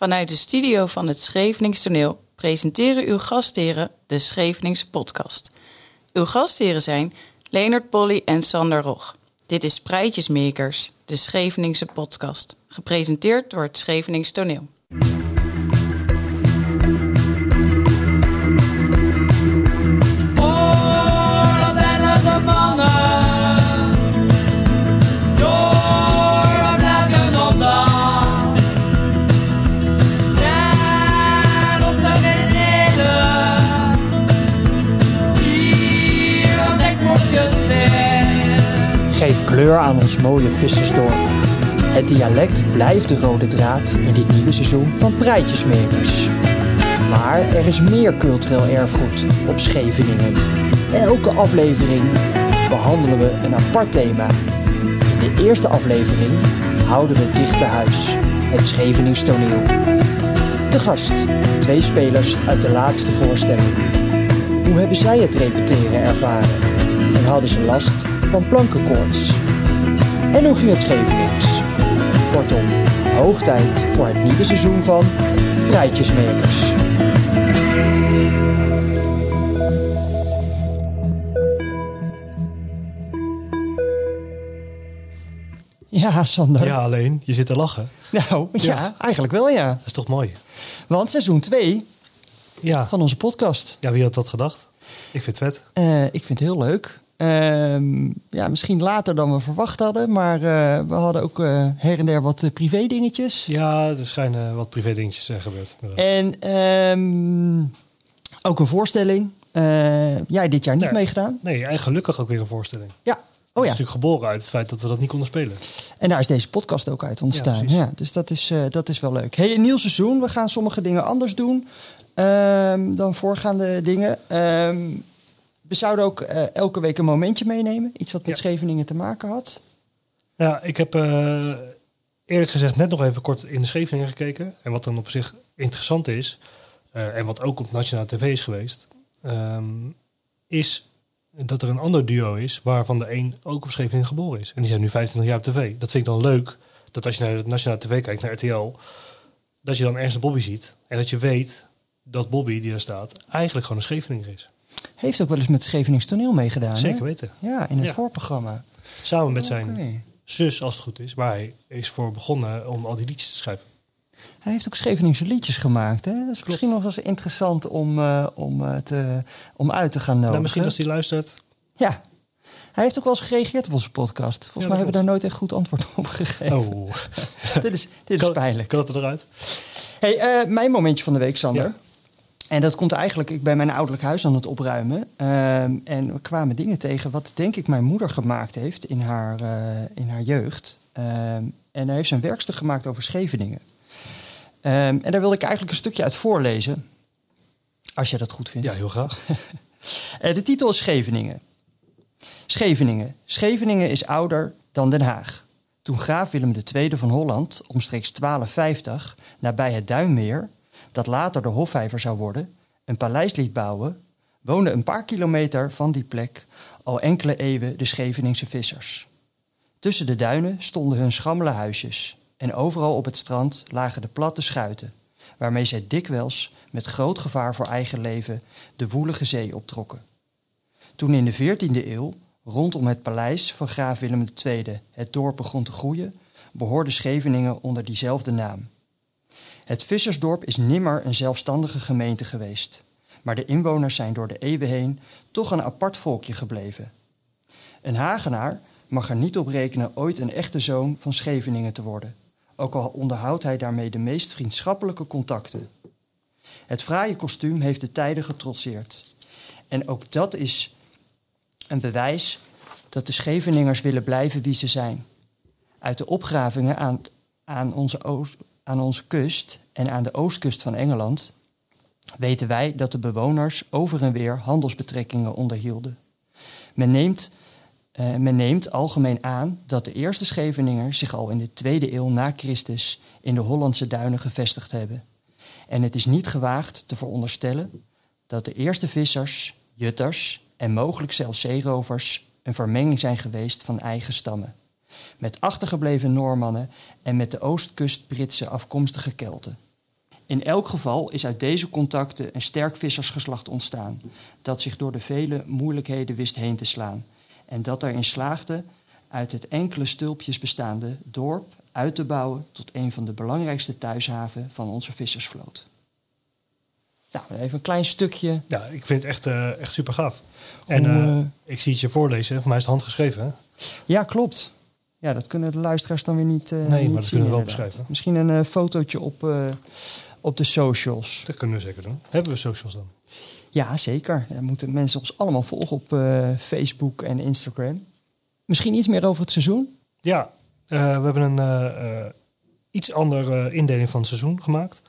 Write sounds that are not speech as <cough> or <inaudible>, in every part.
Vanuit de studio van het Schevenings Toneel presenteren uw gastheren de Scheveningse podcast. Uw gastheren zijn Leonard Polly en Sander Rog. Dit is Spreitjesmakers, de Scheveningse podcast, gepresenteerd door het Schevenings Toneel. Kleur aan ons mooie vissersdorp. Het dialect blijft de rode draad in dit nieuwe seizoen van Prijtjesmakers. Maar er is meer cultureel erfgoed op Scheveningen. Elke aflevering behandelen we een apart thema. In de eerste aflevering houden we dicht bij huis, het Schevenings toneel. Te gast, twee spelers uit de laatste voorstelling. Hoe hebben zij het repeteren ervaren? En hadden ze last van plankenkoorts? En hoe ging het Schevenings? Kortom, hoog tijd voor het nieuwe seizoen van Rijtjesmakers. Ja, Sander. Ja, alleen, je zit te lachen. Nou, ja, Ja. eigenlijk wel ja. Dat is toch mooi? Want seizoen 2 Ja. van onze podcast. ja, wie had dat gedacht? Ik vind het vet. Eh, ik vind het heel leuk. Ehm, ja, misschien later dan we verwacht hadden, maar eh, we hadden ook eh, her en der wat eh, privé dingetjes. Ja, er schijnen wat privé dingetjes zijn gebeurd. inderdaad. En ehm, ook een voorstelling. Jij dit jaar niet Nee. meegedaan? Nee, en gelukkig ook weer een voorstelling. Ja. Oh Dat ja. is natuurlijk geboren uit het feit dat we dat niet konden spelen. En daar is deze podcast ook uit ontstaan. Ja, dus dat is, dat is wel leuk. Hey, een nieuw seizoen. We gaan sommige dingen anders doen ehm, dan voorgaande dingen. Ehm, we zouden ook eh, elke week een momentje meenemen. Iets wat met Ja. Scheveningen te maken had. Ja, ik heb eh, eerlijk gezegd net nog even kort in de Scheveningen gekeken. En wat dan op zich interessant is, eh, en wat ook op nationale tv is geweest, ehm, is dat er een ander duo is waarvan de een ook op Scheveningen geboren is. En die zijn nu 25 jaar op tv. Dat vind ik dan leuk, dat als je naar de nationale tv kijkt, naar RTL, dat je dan ergens een Bobby ziet. En dat je weet dat Bobby, die er staat, eigenlijk gewoon een Scheveninger is. Heeft ook wel eens met Schevenings toneel meegedaan. hè? Zeker weten. Ja, in het Ja. voorprogramma. Samen met zijn Oké. zus, als het goed is, waar hij is voor begonnen om al die liedjes te schrijven. Hij heeft ook Scheveningse liedjes gemaakt. Hè? Dat is misschien nog wel eens interessant om, eh, om, eh, te, om uit te gaan nodigen. Nou, misschien als hij luistert. Ja. Hij heeft ook wel eens gereageerd op onze podcast. Volgens mij hebben we daar nooit echt goed antwoord op gegeven. Oh, <laughs> dit is, dit is kan, pijnlijk. Kan het eruit? Hey, eh, mijn momentje van de week, Sander. Ja. En dat komt eigenlijk, ik ben mijn ouderlijk huis aan het opruimen. Ehm, en we kwamen dingen tegen wat denk ik mijn moeder gemaakt heeft in haar, eh, in haar jeugd. Ehm, en hij heeft ze een werkstuk gemaakt over Scheveningen. Ehm, en daar wil ik eigenlijk een stukje uit voorlezen. Als je dat goed vindt. Ja, heel graag. <laughs> Eh, de titel is Scheveningen. Scheveningen. Scheveningen is ouder dan Den Haag. Toen graaf Willem II van Holland omstreeks 1250 nabij het Duinmeer, dat later de Hofvijver zou worden, een paleis liet bouwen, woonden een paar kilometer van die plek al enkele eeuwen de Scheveningse vissers. Tussen de duinen stonden hun schammele huisjes en overal op het strand lagen de platte schuiten, waarmee zij dikwijls met groot gevaar voor eigen leven de woelige zee optrokken. Toen in de 14e eeuw rondom het paleis van graaf Willem II het dorp begon te groeien, behoorde Scheveningen onder diezelfde naam. Het vissersdorp is nimmer een zelfstandige gemeente geweest, maar de inwoners zijn door de eeuwen heen toch een apart volkje gebleven. Een Hagenaar mag er niet op rekenen ooit een echte zoon van Scheveningen te worden, ook al onderhoudt hij daarmee de meest vriendschappelijke contacten. Het fraaie kostuum heeft de tijden getrotseerd. En ook dat is een bewijs dat de Scheveningers willen blijven wie ze zijn. Uit de opgravingen aan, aan, onze oost, aan onze kust en aan de oostkust van Engeland weten wij dat de bewoners over en weer handelsbetrekkingen onderhielden. Men neemt, eh, men neemt algemeen aan dat de eerste Scheveningen zich al in de tweede eeuw na Christus in de Hollandse duinen gevestigd hebben. En het is niet gewaagd te veronderstellen dat de eerste vissers, jutters en mogelijk zelfs zeerovers een vermenging zijn geweest van eigen stammen. Met achtergebleven Noormannen en met de oostkust Britse afkomstige Kelten. In elk geval is uit deze contacten een sterk vissersgeslacht ontstaan, dat zich door de vele moeilijkheden wist heen te slaan. En dat erin slaagde uit het enkele stulpjes bestaande dorp uit te bouwen tot een van de belangrijkste thuishaven van onze vissersvloot. Nou, even een klein stukje. Ja, ik vind het echt, eh, echt super gaaf. En eh, eh, ik zie het je voorlezen. Voor mij is het handgeschreven. Hè? Ja, klopt. Ja, dat kunnen de luisteraars dan weer niet, eh maar niet dat zien. kunnen we wel beschrijven. Misschien een eh, fotootje op, eh, op de socials. Dat kunnen we zeker doen. Hebben we socials dan? Ja, zeker. Dan moeten mensen ons allemaal volgen op Facebook en Instagram. Misschien iets meer over het seizoen. Ja, we hebben een iets andere indeling van het seizoen gemaakt.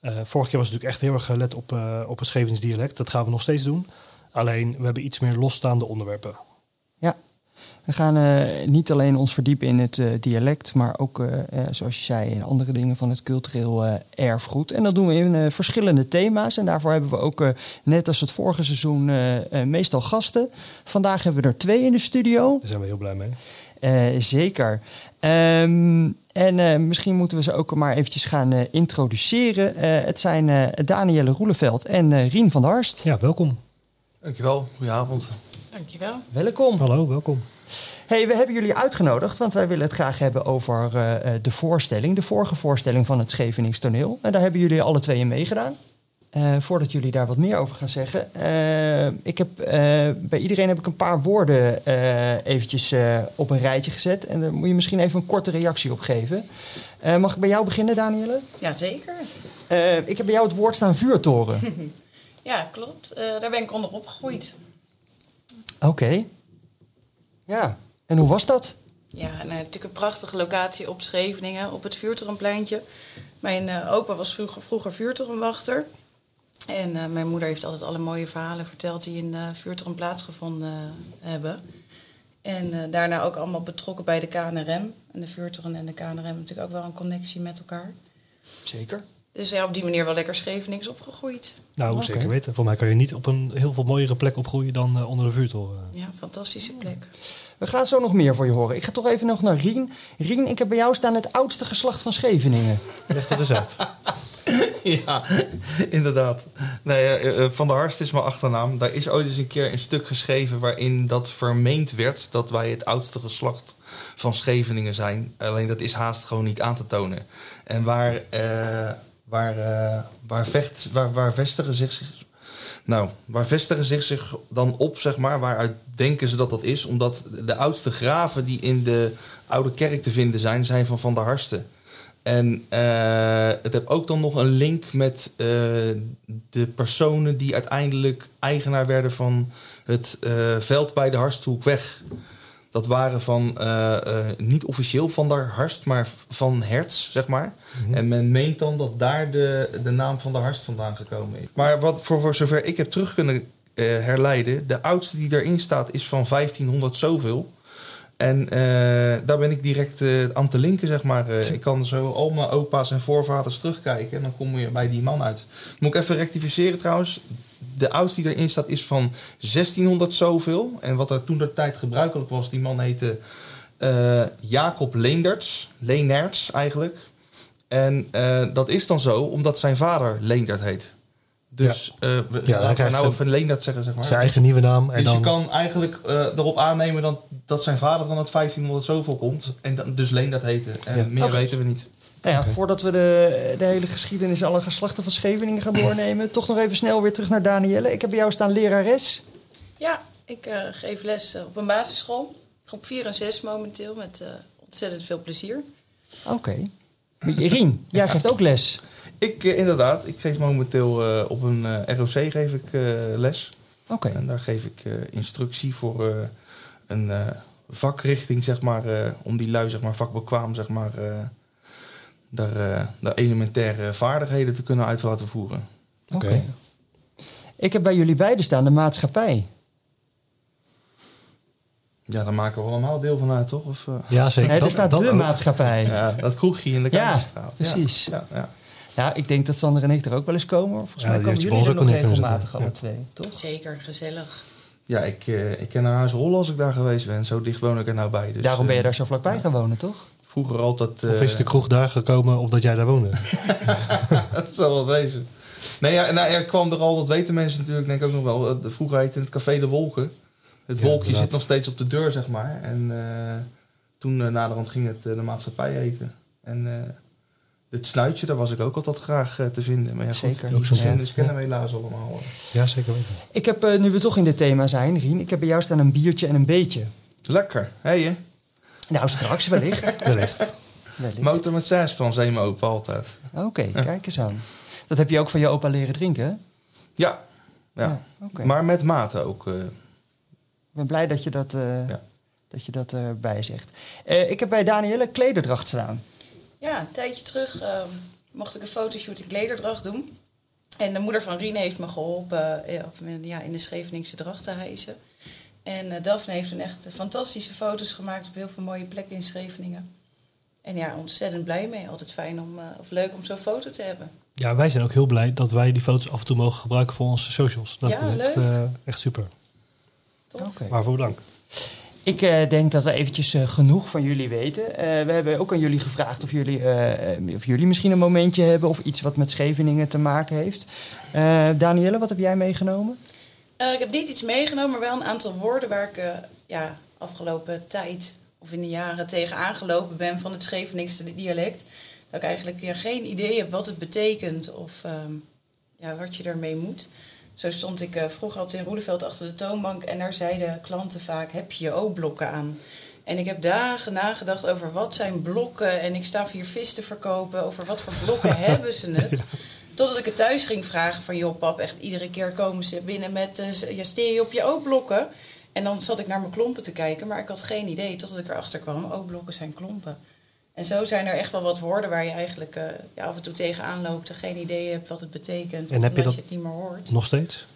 Eh vorig keer was het natuurlijk echt heel erg gelet op, eh, op het Scheveningse dialect. Dat gaan we nog steeds doen. Alleen, we hebben iets meer losstaande onderwerpen. Ja. We gaan eh, niet alleen ons verdiepen in het eh, dialect, maar ook, eh, eh, zoals je zei, in andere dingen van het cultureel erfgoed. En dat doen we in verschillende thema's. En daarvoor hebben we ook, net als het vorige seizoen, meestal gasten. Vandaag hebben we er twee in de studio. Daar zijn we heel blij mee. Eh, zeker. Ehm, en eh, misschien moeten we ze ook maar eventjes gaan introduceren. Eh, het zijn eh Danielle Roeleveld en eh, Rien van der Harst. Ja, welkom. Dankjewel, goedenavond. Dankjewel. Welkom. Hallo, welkom. Hey, we hebben jullie uitgenodigd, want wij willen het graag hebben over eh, eh, de voorstelling, de vorige voorstelling van het Schevenings toneel. En daar hebben jullie alle twee in meegedaan. Eh, voordat jullie daar wat meer over gaan zeggen, eh, ik heb, eh, bij iedereen heb ik een paar woorden eh, eventjes eh, op een rijtje gezet. En daar moet je misschien even een korte reactie op geven. Eh, mag ik bij jou beginnen, Danielle? Jazeker. Eh, ik heb bij jou het woord staan vuurtoren. <laughs> Ja, klopt. Eh, daar ben ik onder opgegroeid. Oké. Ja, en hoe was dat? Ja, nou, natuurlijk een prachtige locatie op Scheveningen, op het vuurtorenpleintje. Mijn eh, opa was vroeger, vroeger vuurtorenwachter. En eh, mijn moeder heeft altijd alle mooie verhalen verteld die in de vuurtoren plaatsgevonden eh, hebben. En eh, daarna ook allemaal betrokken bij de KNRM. En de vuurtoren en de KNRM hebben natuurlijk ook wel een connectie met elkaar. Zeker. Dus ja, op die manier wel lekker Schevenings opgegroeid. Nou, Oké. zeker weten. Voor mij kan je niet op een heel veel mooiere plek opgroeien dan eh, onder de vuurtoren. Ja, fantastische plek. We gaan zo nog meer voor je horen. Ik ga toch even nog naar Rien. Rien, ik heb bij jou staan het oudste geslacht van Scheveningen. Leg dat eens uit. <laughs> ja, inderdaad. Nee, eh, eh, van der Harst is mijn achternaam. Daar is ooit eens een keer een stuk geschreven waarin dat vermeend werd dat wij het oudste geslacht van Scheveningen zijn. Alleen dat is haast gewoon niet aan te tonen. En waar, eh, waar, eh, waar, waar, waar vestigen zich, zich nou, waar vestigen zich zich dan op, zeg maar? Waaruit denken ze dat dat is? Omdat de oudste graven die in de oude kerk te vinden zijn, zijn van Van der Harsten. En eh, het heeft ook dan nog een link met eh, de personen die uiteindelijk eigenaar werden van het veld bij de Harsthoekweg. Dat waren van, eh, eh, niet officieel van der Harst, maar van Hertz, zeg maar. En men meent dan dat daar de, de naam van de Harst vandaan gekomen is. Maar wat voor, voor zover ik heb terug kunnen eh, herleiden, de oudste die erin staat is van 1500 zoveel. En daar ben ik direct aan te linken, zeg maar. Ik kan zo al mijn opa's en voorvaders terugkijken en dan kom je bij die man uit. Moet ik even rectificeren trouwens. De oudste die erin staat is van 1600 zoveel. En wat er toen de tijd gebruikelijk was, die man heette eh, Jacob Leenderts. Leenerts eigenlijk. En eh, dat is dan zo omdat zijn vader Leendert heet. Dus eh we, dan laten we krijgt nou ze- even Leendert zeggen, zeg maar. Zijn eigen nieuwe naam. En Dus dan, je kan eigenlijk erop aannemen dat, dat zijn vader dan uit 1500 zoveel komt. En dan dus Leendert heette. En Ja. meer Oh, weten we niet. Nou ja, voordat we de, de hele geschiedenis, alle geslachten van Scheveningen gaan doornemen, toch nog even snel weer terug naar Danielle. Ik heb bij jou staan lerares. Ja, ik eh, geef les eh, op een basisschool. Groep 4 en 6 momenteel, met eh, ontzettend veel plezier. Oké. Rien, jij geeft ook les. Ik inderdaad, ik geef momenteel eh, op een ROC geef ik, eh, les. Oké. En daar geef ik eh, instructie voor eh, een eh, vakrichting, zeg maar, eh, om die lui, zeg maar, vakbekwaam, zeg maar, eh, daar, eh, daar elementaire vaardigheden te kunnen uit laten voeren. Oké. Ik heb bij jullie beiden staan de maatschappij. Ja, daar maken we allemaal deel van uit, toch? Of, eh, ja, zeker. Nee, er Dat- staat dat de maatschappij. Ja. ja, dat kroegje in de Ja, Keizerstraat. precies. Ja, ja, ja. ik denk dat Sander en ik er ook wel eens komen. Volgens Ja, mij komen jullie er nog regelmatig alle twee, toch? Zeker, gezellig. Ja, ik, eh, ik ken naar huis rollen als ik daar geweest ben. Zo dicht woon ik er nou bij. Dus, Daarom ben je daar zo vlakbij gaan wonen, toch? Vroeger altijd... Of eh, is de kroeg daar gekomen omdat jij daar woonde? <laughs> dat zal wel wezen. Nee, ja, nou, er kwam er al, dat weten mensen natuurlijk denk ik ook nog wel. eh, Vroeger heette het Café de Wolken. Het Ja, wolkje inderdaad. zit nog steeds op de deur, zeg maar. En eh, toen uh, naderhand ging het de maatschappij heten. En eh, het snuitje, daar was ik ook altijd graag te vinden. Maar ja, goed, Zeker. die tent, kennen we helaas allemaal. eh. Ja, zeker weten. Ik heb, nu we toch in dit thema zijn, Rien, ik heb bij jou staan een biertje en een beetje. Lekker, hé je? Nou, straks wellicht. <laughs> Wellicht. wellicht. Motor met zes van Zeemen Open altijd. Oké, kijk eens aan. Dat heb je ook van je opa leren drinken, hè? Ja, ja. oké. maar met mate ook. eh. Ik ben blij dat je dat, eh, Ja. dat, je dat erbij zegt. Eh, ik heb bij Danielle klederdracht staan. Ja, een tijdje terug ehm, mocht ik een fotoshoot in klederdracht doen. En de moeder van Rien heeft me geholpen eh, ja, in de Scheveningse dracht te hijsen. En eh, Daphne heeft toen echt fantastische foto's gemaakt op heel veel mooie plekken in Scheveningen. En ja, ontzettend blij mee. Altijd fijn om, eh, of leuk om zo'n foto te hebben. Ja, wij zijn ook heel blij dat wij die foto's af en toe mogen gebruiken voor onze socials. Dat Ja, is echt, eh, echt super. Tof. Oké. Waarvoor dank. Ik eh, denk dat we eventjes genoeg van jullie weten. Eh, we hebben ook aan jullie gevraagd of jullie, of jullie misschien een momentje hebben... of iets wat met Scheveningen te maken heeft. Eh Danielle, wat heb jij meegenomen? Eh, ik heb niet iets meegenomen, maar wel een aantal woorden waar ik eh, ja, afgelopen tijd of in de jaren tegen aangelopen ben van het Scheveningse dialect. Dat ik eigenlijk ja, geen idee heb wat het betekent of ehm, ja, wat je ermee moet. Zo stond ik eh, vroeger altijd in Roeleveld achter de toonbank en daar zeiden klanten vaak, heb je je O-blokken aan? En ik heb dagen nagedacht over wat zijn blokken en ik sta hier vis te verkopen, over wat voor blokken <laughs> hebben ze het. Totdat ik het thuis ging vragen van, joh pap, echt iedere keer komen ze binnen met, steer je op je O-blokken? En dan zat ik naar mijn klompen te kijken, maar ik had geen idee totdat ik erachter kwam, O-blokken zijn klompen. En zo zijn er echt wel wat woorden waar je eigenlijk eh, ja, af en toe tegenaan loopt en geen idee hebt wat het betekent. En of heb je dat- je het niet meer hoort. Nog steeds?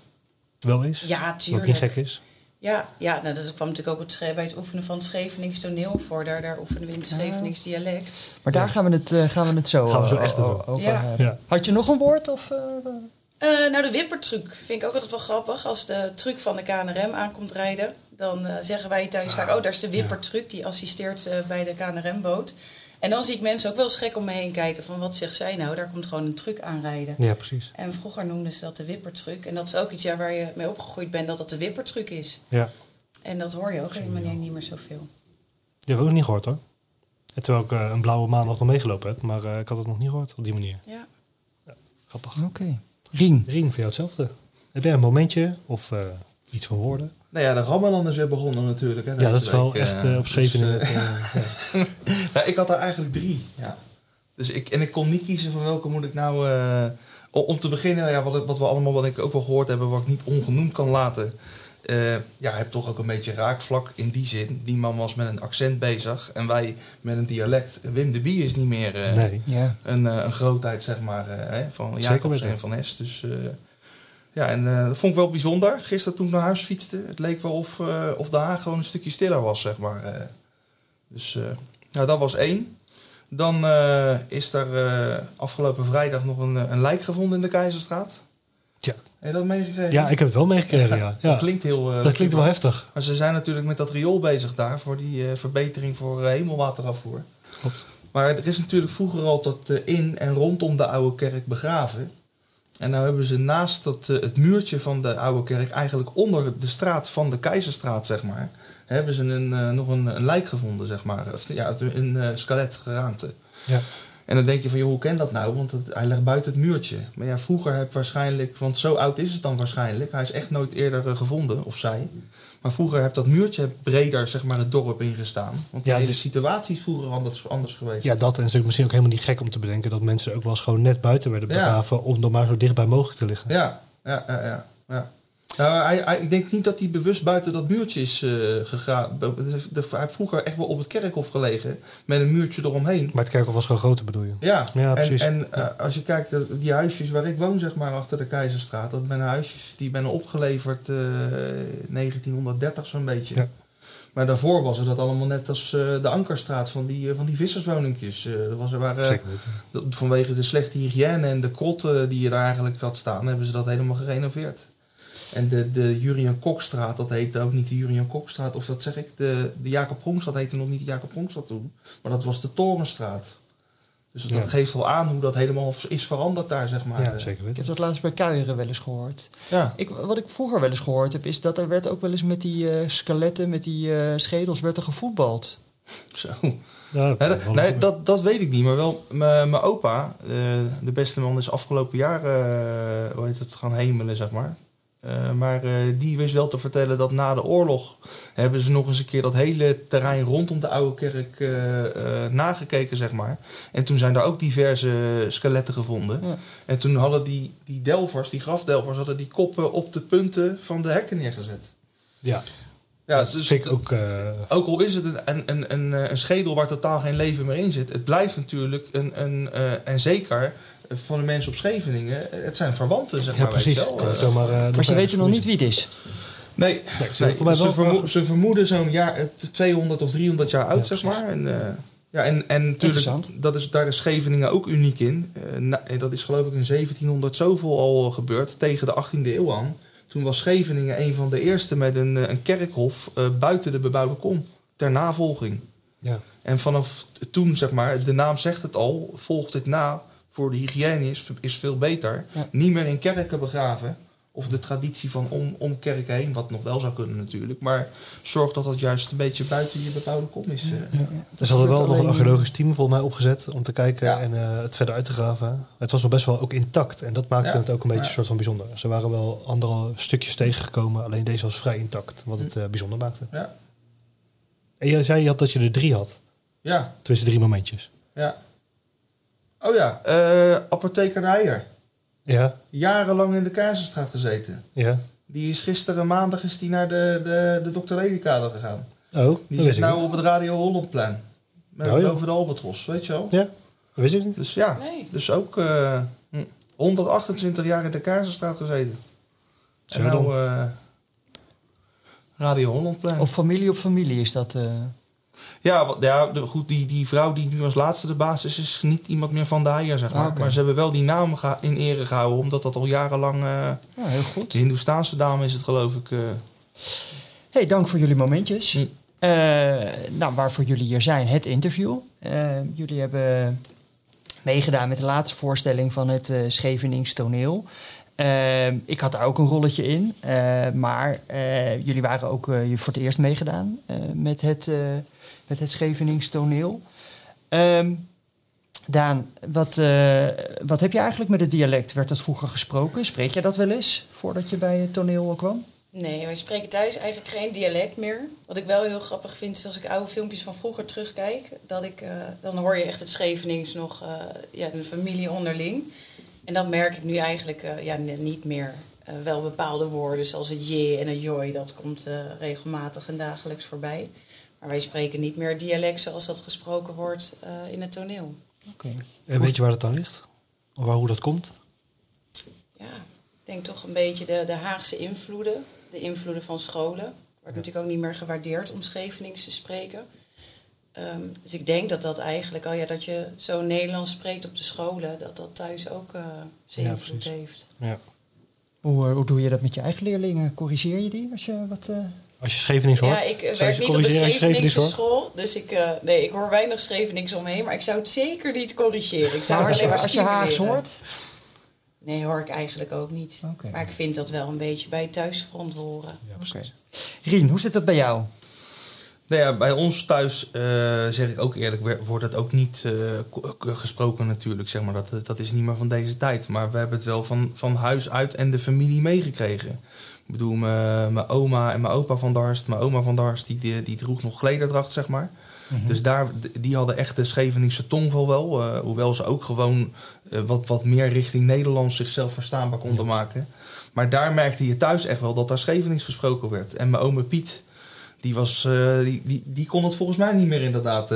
Wel eens? Ja, Wat tuurlijk. niet gek is? Ja, ja nou, dat kwam natuurlijk ook het, bij het oefenen van het Schevenings toneel voor. Daar, daar oefenen we in het Schevenings dialect. Maar daar gaan, we het, eh, gaan we het zo, Gaan we zo eh, echt over. over Ja. hebben. Ja. Had je nog een woord? Of, eh, Eh, nou, de wippertruc vind ik ook altijd wel grappig. Als de truc van de KNRM aankomt rijden, dan zeggen wij thuis vaak... oh, daar is de wippertruc, die assisteert bij de KNRM-boot. En dan zie ik mensen ook wel eens gek om me heen kijken van... wat zegt zij nou? Daar komt gewoon een truc aanrijden. Ja, precies. En vroeger noemden ze dat de wippertruc. En dat is ook iets ja, waar je mee opgegroeid bent, dat dat de wippertruc is. Ja. En dat hoor je ook helemaal niet, niet meer zoveel. Die heb ik ook niet gehoord hoor. En terwijl ik eh, een blauwe maandag nog meegelopen heb. Maar eh, ik had het nog niet gehoord op die manier. Ja. Grappig. Oké. Rien. Rien, voor jou hetzelfde. Heb jij een momentje of eh, iets van woorden? Nou ja, de Ramadan is weer begonnen natuurlijk. Hè, Ja, dat is wel week, echt eh, op Scheveningen. dus, het, eh, ja. <laughs> nou, ik had er eigenlijk drie. Ja. Dus ik, en ik kon niet kiezen van welke moet ik nou... eh, om te beginnen, ja, wat, wat we allemaal wat ik ook wel gehoord hebben... wat ik niet ongenoemd kan laten... eh ja, heb toch ook een beetje raakvlak in die zin. Die man was met een accent bezig en wij met een dialect. Wim de Bie is niet meer eh, Nee. Ja. een, eh, een grootheid, zeg maar, eh, hè, van Zeker Jacobs en Van Es. Dus eh, ja, en eh, dat vond ik wel bijzonder. Gisteren toen ik naar huis fietste, het leek wel of, eh, of de Haag gewoon een stukje stiller was, zeg maar. eh. dus nou, dat was één. Dan is er afgelopen vrijdag nog een, een lijk gevonden in de Keizerstraat. Tja. Heb je dat meegekregen? ja, ik heb het wel meegekregen. Ja. Ja. Dat klinkt heel... Dat klinkt wel heftig. Maar ze zijn natuurlijk met dat riool bezig daar voor die verbetering voor hemelwaterafvoer. Klopt. Maar er is natuurlijk vroeger altijd in en rondom de oude kerk begraven. En nou hebben ze naast dat, eh, het muurtje van de oude kerk, eigenlijk onder de straat van de Keizerstraat, zeg maar, hebben ze een, eh, nog een, een lijk gevonden, zeg maar. Of, ja, een uh, skeletgeraamte. Ja. En dan denk je van, joh, hoe ken dat nou? Want het, hij ligt buiten het muurtje. Maar ja, vroeger heb waarschijnlijk, want zo oud is het dan waarschijnlijk. Hij is echt nooit eerder eh, gevonden, of zij. Maar vroeger heb dat muurtje breder, zeg maar, het dorp ingestaan. Want de Ja, hele dus- situatie is vroeger anders, anders geweest. ja, dat en het is natuurlijk misschien ook helemaal niet gek om te bedenken dat mensen ook wel eens gewoon net buiten werden Ja. begraven om dan maar zo dichtbij mogelijk te liggen. Ja, ja, ja, ja. ja. Nou, hij, hij- ik denk niet dat hij bewust buiten dat muurtje is eh, gegaan. De- Hij heeft vroeger echt wel op het kerkhof gelegen. Met een muurtje eromheen. Maar het kerkhof was gewoon groter bedoel je? Ja, precies. en eh, als je kijkt, de- die huisjes waar ik woon, zeg maar, achter de Keizerstraat. Dat zijn huisjes die zijn opgeleverd eh 1930 zo'n beetje. Ja. Maar daarvoor was er dat allemaal net als de Ankerstraat van die, van die visserswoningjes. Dat was, er waren, dat- Vanwege de slechte hygiëne en de krotten die je daar eigenlijk had staan, hebben ze dat helemaal gerenoveerd. En de, de Jurian Kokstraat, dat heette ook niet de Jurian Kokstraat, of dat zeg ik, de, de Jacob Pronkstraat heette nog niet de Jacob Pronkstraat toen, maar dat was de Torenstraat. Dus Ja. dat geeft wel aan hoe dat helemaal is veranderd daar, zeg maar. Ja, Eh, zeker Ik heb dat laatst bij Kuieren wel eens gehoord. Ja, Ik, wat ik vroeger wel eens gehoord heb, is dat er werd ook wel eens met die eh, skeletten, met die eh, schedels, werd er gevoetbald. <laughs> zo. Ja, Ja, dat- nee, dat, dat weet ik niet. Maar wel, mijn mijn opa, eh, de beste man, is afgelopen jaar, eh, hoe heet het, gaan hemelen, zeg maar. Eh, maar eh, die wist wel te vertellen dat na de oorlog hebben ze nog eens een keer dat hele terrein rondom de oude kerk eh, nagekeken, zeg maar. En toen zijn daar ook diverse skeletten gevonden. Ja. En toen hadden die, die delvers, die grafdelvers, hadden die koppen op de punten van de hekken neergezet. Ja, Ja, dat dus ik ook... ook al is het een, een, een, een, schedel waar totaal geen leven meer in zit, het blijft natuurlijk een, een en zeker van de mensen op Scheveningen, eh, het zijn verwanten, zeg ja, maar. weet precies. je wel. Eh, zomaar, eh, Maar ze weten nog niet wie het is. nee, Nee, ze nee, vermo- vermoeden zo'n jaar, eh, 200 of 300 jaar oud, Ja, zeg maar. En, eh, ja, en, en natuurlijk, Interessant. dat is, daar is Scheveningen ook uniek in. Eh, na- en dat is geloof ik in 1700 zoveel al gebeurd, tegen de 18e eeuw aan. Toen was Scheveningen een van de eerste met een, eh, een kerkhof eh, buiten de bebouwde kom, ter navolging. Ja. En vanaf toen, zeg maar, de naam zegt het al, volgt het na voor de hygiëne is, is veel beter. Ja. Niet meer in kerken begraven. Of de traditie van om, om kerken heen, wat nog wel zou kunnen natuurlijk. Maar zorg dat dat juist een beetje buiten je bebouwde kom is. eh. Er hadden wel nog een archeologisch team volgens mij opgezet om te kijken Ja. en eh, het verder uit te graven. Het was nog best wel ook intact en dat maakte Ja. het ook een beetje Ja. een soort van bijzonder. Ze waren wel andere stukjes tegengekomen, alleen deze was vrij intact, wat het eh, bijzonder maakte. Ja. En jij zei had dat je er drie had, ja, tenminste drie momentjes. ja. Oh ja, eh apotheker Nijer. Ja, Jarenlang in de Keizerstraat gezeten. ja. Die is gisteren maandag is die naar de, de, de Dr. Ledikade gegaan. Oh, dat Die zit nou op het Radio Hollandplein. Met, Oh, ja. Boven de Albatros, weet je wel. Ja, dat wist ik niet. Dus ja, Nee. dus ook eh, hm, 128 jaar in de Keizerstraat gezeten. Zo en nou eh, Radio Hollandplein. Of familie op familie is dat. Ja, wat, ja de, goed, die, die vrouw die nu als laatste de baas is, is niet iemand meer van de zeg maar. Ah. Maar ze hebben wel die naam in ere gehouden, omdat dat al jarenlang... eh ja, heel goed. de Hindoestaanse dame is het, geloof ik. eh. Hey, dank voor jullie momentjes. Eh, nou, waarvoor jullie hier zijn, het interview. Jullie hebben meegedaan met de laatste voorstelling van het eh Schevenings toneel. Ik had daar ook een rolletje in, maar jullie waren ook voor het eerst meegedaan met, het, met het Schevenings toneel. Ehm, Daan, wat, eh, wat heb je eigenlijk met het dialect? Werd dat vroeger gesproken? Spreek jij dat wel eens voordat je bij het toneel kwam? Nee, wij spreken thuis eigenlijk geen dialect meer. Wat ik wel heel grappig vind, is als ik oude filmpjes van vroeger terugkijk, dat ik, eh, dan hoor je echt het Schevenings nog, eh, ja, de familie onderling. En dat merk ik nu eigenlijk ja, niet meer. Wel bepaalde woorden, zoals het je en het joi, dat komt regelmatig en dagelijks voorbij. Maar wij spreken niet meer dialect zoals dat gesproken wordt eh, in het toneel. Oké. En weet je waar dat dan ligt? Of waar, hoe dat komt? Ja, ik denk toch een beetje de, de Haagse invloeden. De invloeden van scholen. Wordt natuurlijk ook niet meer gewaardeerd om Schevenings te spreken. Ehm, dus ik denk dat dat eigenlijk, oh ja, dat je zo Nederlands spreekt op de scholen, dat dat thuis ook eh, zijn Ja, invloed precies. heeft. Ja. Hoe, eh, hoe doe je dat met je eigen leerlingen? Corrigeer je die als je wat... eh, Als je Schevenings hoort, Ja, ik eh, je werk niet op de Scheveningse hoort? school, dus ik, eh, nee, ik hoor weinig Schevenings omheen, maar ik zou het zeker niet corrigeren. Ik zou Maar het als alleen je, maar als je Haags hoort? Nee, hoor ik eigenlijk ook niet. Oké. Maar ik vind dat wel een beetje bij thuisfront horen. Ja. Rien, hoe zit dat bij jou? Nou ja, bij ons thuis, eh, zeg ik ook eerlijk, wer- wordt het ook niet eh, gesproken natuurlijk. Zeg maar. dat, dat is niet meer van deze tijd. Maar we hebben het wel van, van huis uit en de familie meegekregen. Ik bedoel, mijn oma en mijn opa van Darst. Mijn oma van Darst, die, die, die droeg nog klederdracht, zeg maar. Dus daar, die hadden echt de Scheveningse tongval wel. eh, hoewel ze ook gewoon eh, wat, wat meer richting Nederlands zichzelf verstaanbaar konden maken. Maar daar merkte je thuis echt wel dat daar Schevenings gesproken werd. En mijn oma Piet, die, was, eh, die, die, die kon het volgens mij niet meer inderdaad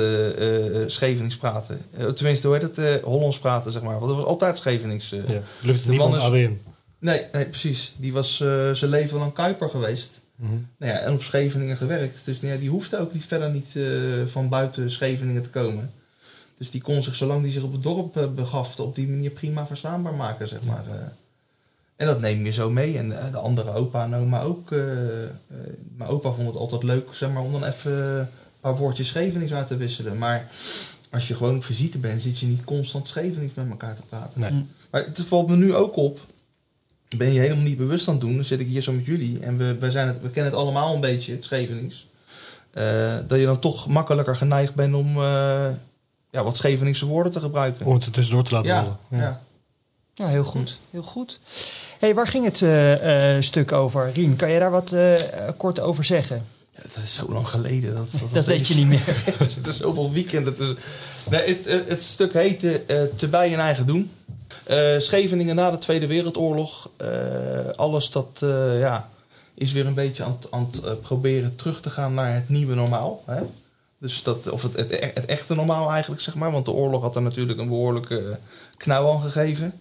Schevenings praten. Tenminste, hoe heet het? Hollands praten, zeg maar. Want dat was altijd Schevenings. Ja. Nee, nee, precies. Die was eh, zijn leven lang Kuiper geweest. Mhm. Nou ja, en op Scheveningen gewerkt. Dus nou ja, die hoefde ook niet verder niet eh, van buiten Scheveningen te komen. Dus die kon zich, zolang die zich op het dorp eh, begaf, op die manier prima verstaanbaar maken, zeg maar. eh. En dat neem je zo mee. En de andere opa en oma ook. mijn opa vond het altijd leuk, zeg maar, om dan even een paar woordjes Schevenings uit te wisselen. Maar als je gewoon op visite bent, zit je niet constant Schevenings met elkaar te praten. Nee. Maar het valt me nu ook op. Ben je helemaal niet bewust aan het doen, dan zit ik hier zo met jullie en we, we, zijn het, we kennen het allemaal een beetje, het Schevenings. Eh, dat je dan toch makkelijker geneigd bent om eh, ja, wat Scheveningse woorden te gebruiken. Om het er tussendoor te laten ja, rollen. ja. Ja, heel goed. Heel goed. hey, waar ging het eh, eh, stuk over? Rien, kan je daar wat eh, kort over zeggen? Ja, dat is zo lang geleden. Dat, dat, <laughs> Dat weet je niet meer. <laughs> het is zoveel weekend. Het, is, nee, het, het, het stuk heette eh, Te bij en eigen doen. Eh, Scheveningen na de Tweede Wereldoorlog. Eh, alles dat eh, ja, is weer een beetje aan, aan het proberen terug te gaan naar het nieuwe normaal. Hè? Dus dat, of het, het, het echte normaal eigenlijk, zeg maar. Want de oorlog had er natuurlijk een behoorlijke eh, knauw aan gegeven.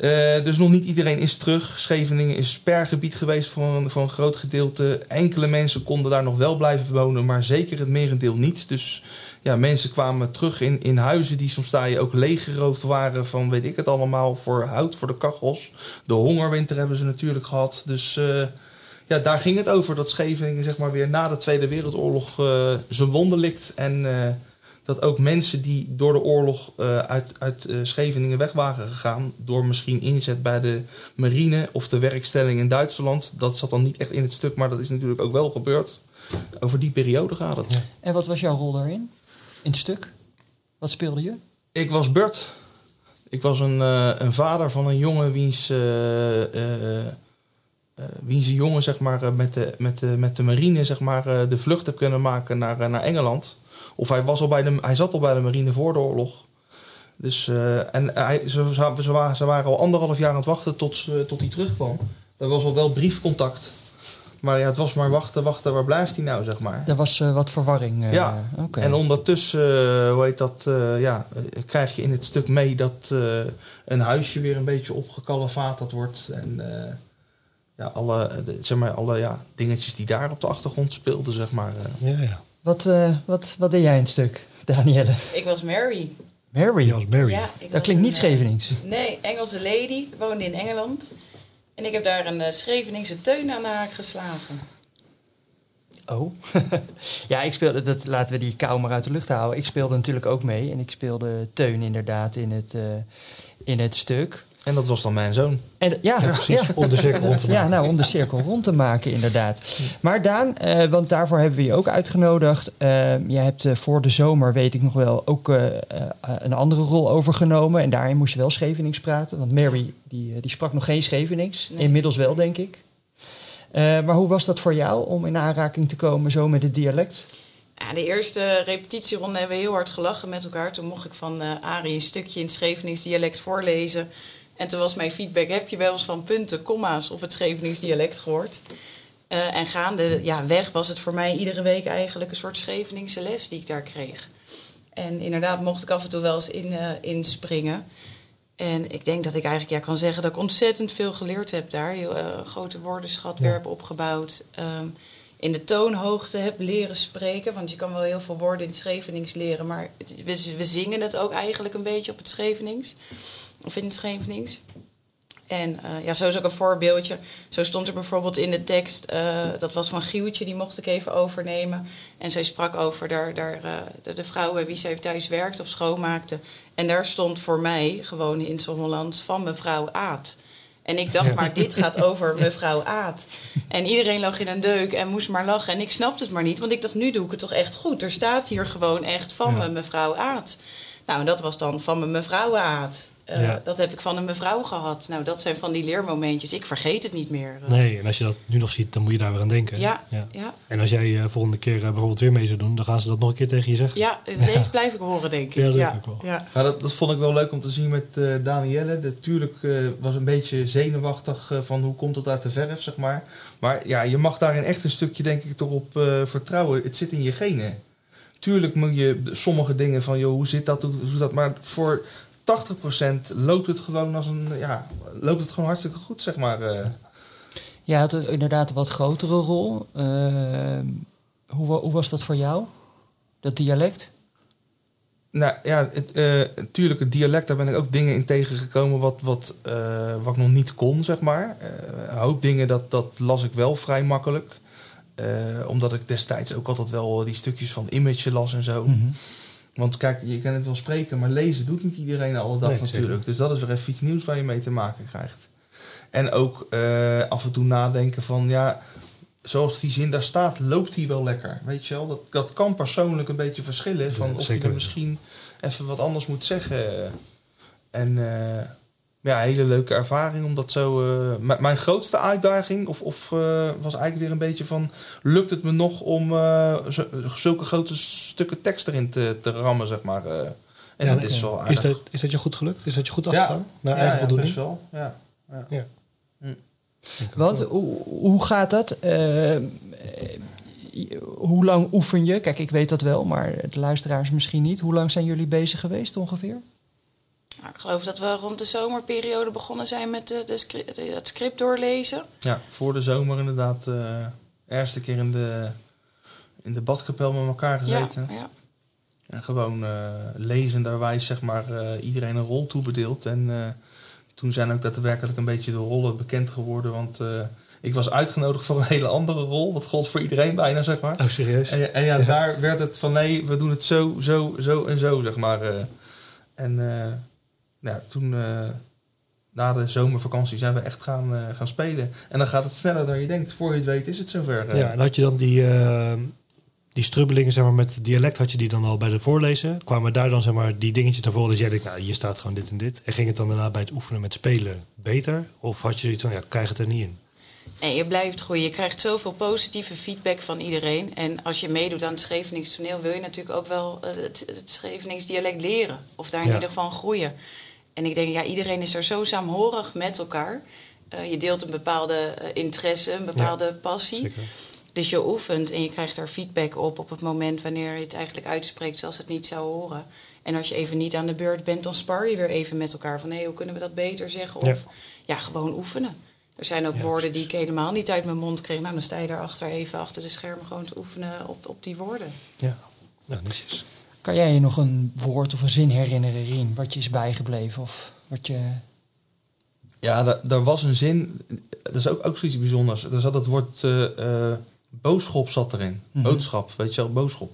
Eh, dus nog niet iedereen is terug. Scheveningen is spergebied geweest voor een, groot gedeelte. Enkele mensen konden daar nog wel blijven wonen, maar zeker het merendeel niet. Dus ja, mensen kwamen terug in, in huizen die soms je ook leeggeroofd waren van weet ik het allemaal voor hout voor de kachels. De hongerwinter hebben ze natuurlijk gehad. Dus eh, ja, daar ging het over dat Scheveningen zeg maar weer na de Tweede Wereldoorlog eh, zijn wonden likt. En dat ook mensen die door de oorlog eh, uit, uit eh, Scheveningen weg waren gegaan, door misschien inzet bij de marine of de werkstelling in Duitsland, dat zat dan niet echt in het stuk, maar dat is natuurlijk ook wel gebeurd. Over die periode gaat het. Ja. En wat was jouw rol daarin? In het stuk? Wat speelde je? Ik was Bert. Ik was een, eh, een vader van een jongen wiens, wiens jongen zeg maar, met, de, met, de, met de marine zeg maar, de vlucht heeft kunnen maken naar, naar Engeland. Of hij, was al bij de, hij zat al bij de marine voor de oorlog. Dus, eh, en hij, ze, ze, ze waren, ze waren al anderhalf jaar aan het wachten tot, ze- tot hij terugkwam. Er was al wel briefcontact. Maar ja, het was maar wachten, wachten, waar blijft hij nou, zeg maar. Er was eh, wat verwarring. eh, Ja, oké. En ondertussen, hoe heet dat, eh, ja, krijg je in het stuk mee dat eh, een huisje weer een beetje opgekalefaterd wordt. En eh, ja, alle, de- zeg maar, alle ja, dingetjes die daar op de achtergrond speelden, zeg maar. eh. Ja, ja. Wat, eh, wat, wat deed jij in het stuk, Danielle? Ik was Mary. Mary. Was Mary. Ja, ik dat was klinkt niet een, eh, Schevenings. Nee, Engelse lady. Ik woonde in Engeland. En ik heb daar een eh, Scheveningse teun aan de haak geslagen. Oh. <laughs> ja, ik speelde, dat, laten we die kou maar uit de lucht houden. Ik speelde natuurlijk ook mee. En ik speelde Teun inderdaad in het, eh, in het stuk. En dat was dan mijn zoon. En, ja, Ja, precies. Om de cirkel rond te Ja, maken. nou, om de cirkel rond te maken, inderdaad. Maar Daan, eh, want daarvoor hebben we je ook uitgenodigd. Eh, jij hebt eh, voor de zomer, weet ik nog wel, ook een andere rol overgenomen. En daarin moest je wel Schevenings praten. Want Mary, die, die sprak nog geen Schevenings. Nee. Inmiddels wel, denk ik. Eh, maar hoe was dat voor jou om in aanraking te komen zo met het dialect? Ja, de eerste repetitieronde hebben we heel hard gelachen met elkaar. Toen mocht ik van eh Arie een stukje in het Schevenings dialect voorlezen. En toen was mijn feedback, heb je wel eens van punten, komma's of het Schevenings dialect gehoord? Eh, en gaande ja, weg was het voor mij iedere week eigenlijk een soort Scheveningse les die ik daar kreeg. En inderdaad mocht ik af en toe wel eens in, eh, inspringen. En ik denk dat ik eigenlijk ja, kan zeggen dat ik ontzettend veel geleerd heb daar. Heel eh, grote woordenschat Ja. heb opgebouwd. Ehm, in de toonhoogte heb leren spreken. Want je kan wel heel veel woorden in het Schevenings leren. Maar het- we, we zingen het ook eigenlijk een beetje op het Schevenings. Of in het Schevenings. En eh, ja, zo is ook een voorbeeldje. Zo stond er bijvoorbeeld in de tekst, eh, dat was van Gieltje, die mocht ik even overnemen. En zij sprak over daar, daar, eh, de, de vrouw bij wie zij thuis werkte of schoonmaakte. En daar stond voor mij, gewoon in Sommerland, van mevrouw Aad. En ik dacht, maar dit gaat over <laughs> mevrouw Aad. En iedereen lag in een deuk en moest maar lachen. En ik snapte het maar niet, want ik dacht, nu doe ik het toch echt goed. Er staat hier gewoon echt van Ja. me mevrouw Aad. Nou, en dat was dan van me mevrouw Aad. Eh, Ja. Dat heb ik van een mevrouw gehad. Nou, dat zijn van die leermomentjes. Ik vergeet het niet meer. Nee, en als je dat nu nog ziet, dan moet je daar weer aan denken. Ja, ja. ja. En als jij eh, volgende keer eh, bijvoorbeeld weer mee zou doen, dan gaan ze dat nog een keer tegen je zeggen. Ja, <laughs> deze blijf ik horen, denk ik. Ja, dat denk ja. ik wel. Ja. Maar dat, dat vond ik wel leuk om te zien met eh Danielle. Natuurlijk eh, was een beetje zenuwachtig van hoe komt het uit de verf, zeg maar. Maar ja, je mag daarin echt een stukje, denk ik, toch op eh, vertrouwen. Het zit in je genen. Tuurlijk moet je sommige dingen van, joh, hoe zit dat, hoe, hoe zit dat? Maar voor 80% loopt het gewoon als een, ja, loopt het gewoon hartstikke goed, zeg maar. eh. Ja, had het inderdaad een wat grotere rol. Eh, hoe, hoe was dat voor jou? Dat dialect? Nou ja, het, eh, natuurlijk, het dialect, daar ben ik ook dingen in tegengekomen wat, wat, wat ik nog niet kon, zeg maar. Een hoop dingen, dat, dat las ik wel vrij makkelijk. Omdat ik destijds ook altijd wel die stukjes van image las en zo. Want kijk, je kan het wel spreken, maar lezen doet niet iedereen alle dag Nee, zeker. natuurlijk. Dus dat is weer even iets nieuws waar je mee te maken krijgt. En ook eh, af en toe nadenken van, ja, zoals die zin daar staat, loopt die wel lekker? Weet je wel, dat, dat kan persoonlijk een beetje verschillen. Van Ja, of je zeker. er misschien even wat anders moet zeggen. En eh, ja, hele leuke ervaring om dat zo... eh, m- mijn grootste uitdaging of, of, eh, was eigenlijk weer een beetje van... lukt het me nog om eh, zulke grote stukken tekst erin te, te rammen, zeg maar. eh. en Ja, dat is wel Is dat, is dat je goed gelukt? Is dat je goed Ja. afgegaan? Naar ja, eigen ja, voldoening? best wel. Ja. Ja. Ja. Want hoe, hoe gaat dat? Hoe lang oefen je? Kijk, ik weet dat wel, maar de luisteraars misschien niet. Hoe lang zijn jullie bezig geweest ongeveer? Nou, ik geloof dat we rond de zomerperiode begonnen zijn met de, de, scri- de- het script doorlezen. Ja, voor de zomer inderdaad. eh eerste keer in de, in de badkapel met elkaar Ja, gezeten. ja. En gewoon eh lezenderwijs zeg maar eh, iedereen een rol toebedeeld. En eh, toen zijn ook daadwerkelijk een beetje de rollen bekend geworden. Want eh, ik was uitgenodigd voor een hele andere rol. Dat gold voor iedereen bijna, zeg maar. Oh, serieus? En, ja- en ja, daar werd het van nee, we doen het zo, zo, zo en zo, zeg maar. eh. en ja, toen, eh, na de zomervakantie, zijn we echt gaan, eh, gaan spelen. En dan gaat het sneller dan je denkt. Voor je het weet is het zover. eh. Ja, en had je dan die, die strubbelingen zeg maar, met dialect, had je die dan al bij de voorlezen? Kwamen daar dan zeg maar, die dingetjes naar voren dat jij denkt, nou hier staat gewoon dit en dit. En ging het dan daarna bij het oefenen met spelen beter? Of had je zoiets van, ja, ik krijg het er niet in? Nee, je blijft groeien. Je krijgt zoveel positieve feedback van iedereen. En als je meedoet aan het Scheveningse toneel... wil je natuurlijk ook wel het, het Scheveningse dialect leren. Of daar in Ja. ieder geval groeien. En ik denk, ja, iedereen is er zo saamhorig met elkaar. Eh, je deelt een bepaalde eh, interesse, een bepaalde passie. Zeker. Dus je oefent en je krijgt daar feedback op... op het moment wanneer je het eigenlijk uitspreekt zoals het niet zou horen. En als je even niet aan de beurt bent, dan spar je weer even met elkaar. Van, hé, hoe kunnen we dat beter zeggen? Of Ja. ja, gewoon oefenen. Er zijn ook Ja, woorden die ik helemaal niet uit mijn mond kreeg. Nou, dan sta je daarachter even achter de schermen gewoon te oefenen op, op die woorden. Ja, nou, netjes. Kan jij je nog een woord of een zin herinneren, Rien, wat je is bijgebleven? Of wat je... Ja, da- daar was een zin. Dat is ook, ook zoiets bijzonders. Er zat het woord eh, boodschap zat erin. Mhm. Boodschap, weet je wel, boodschap.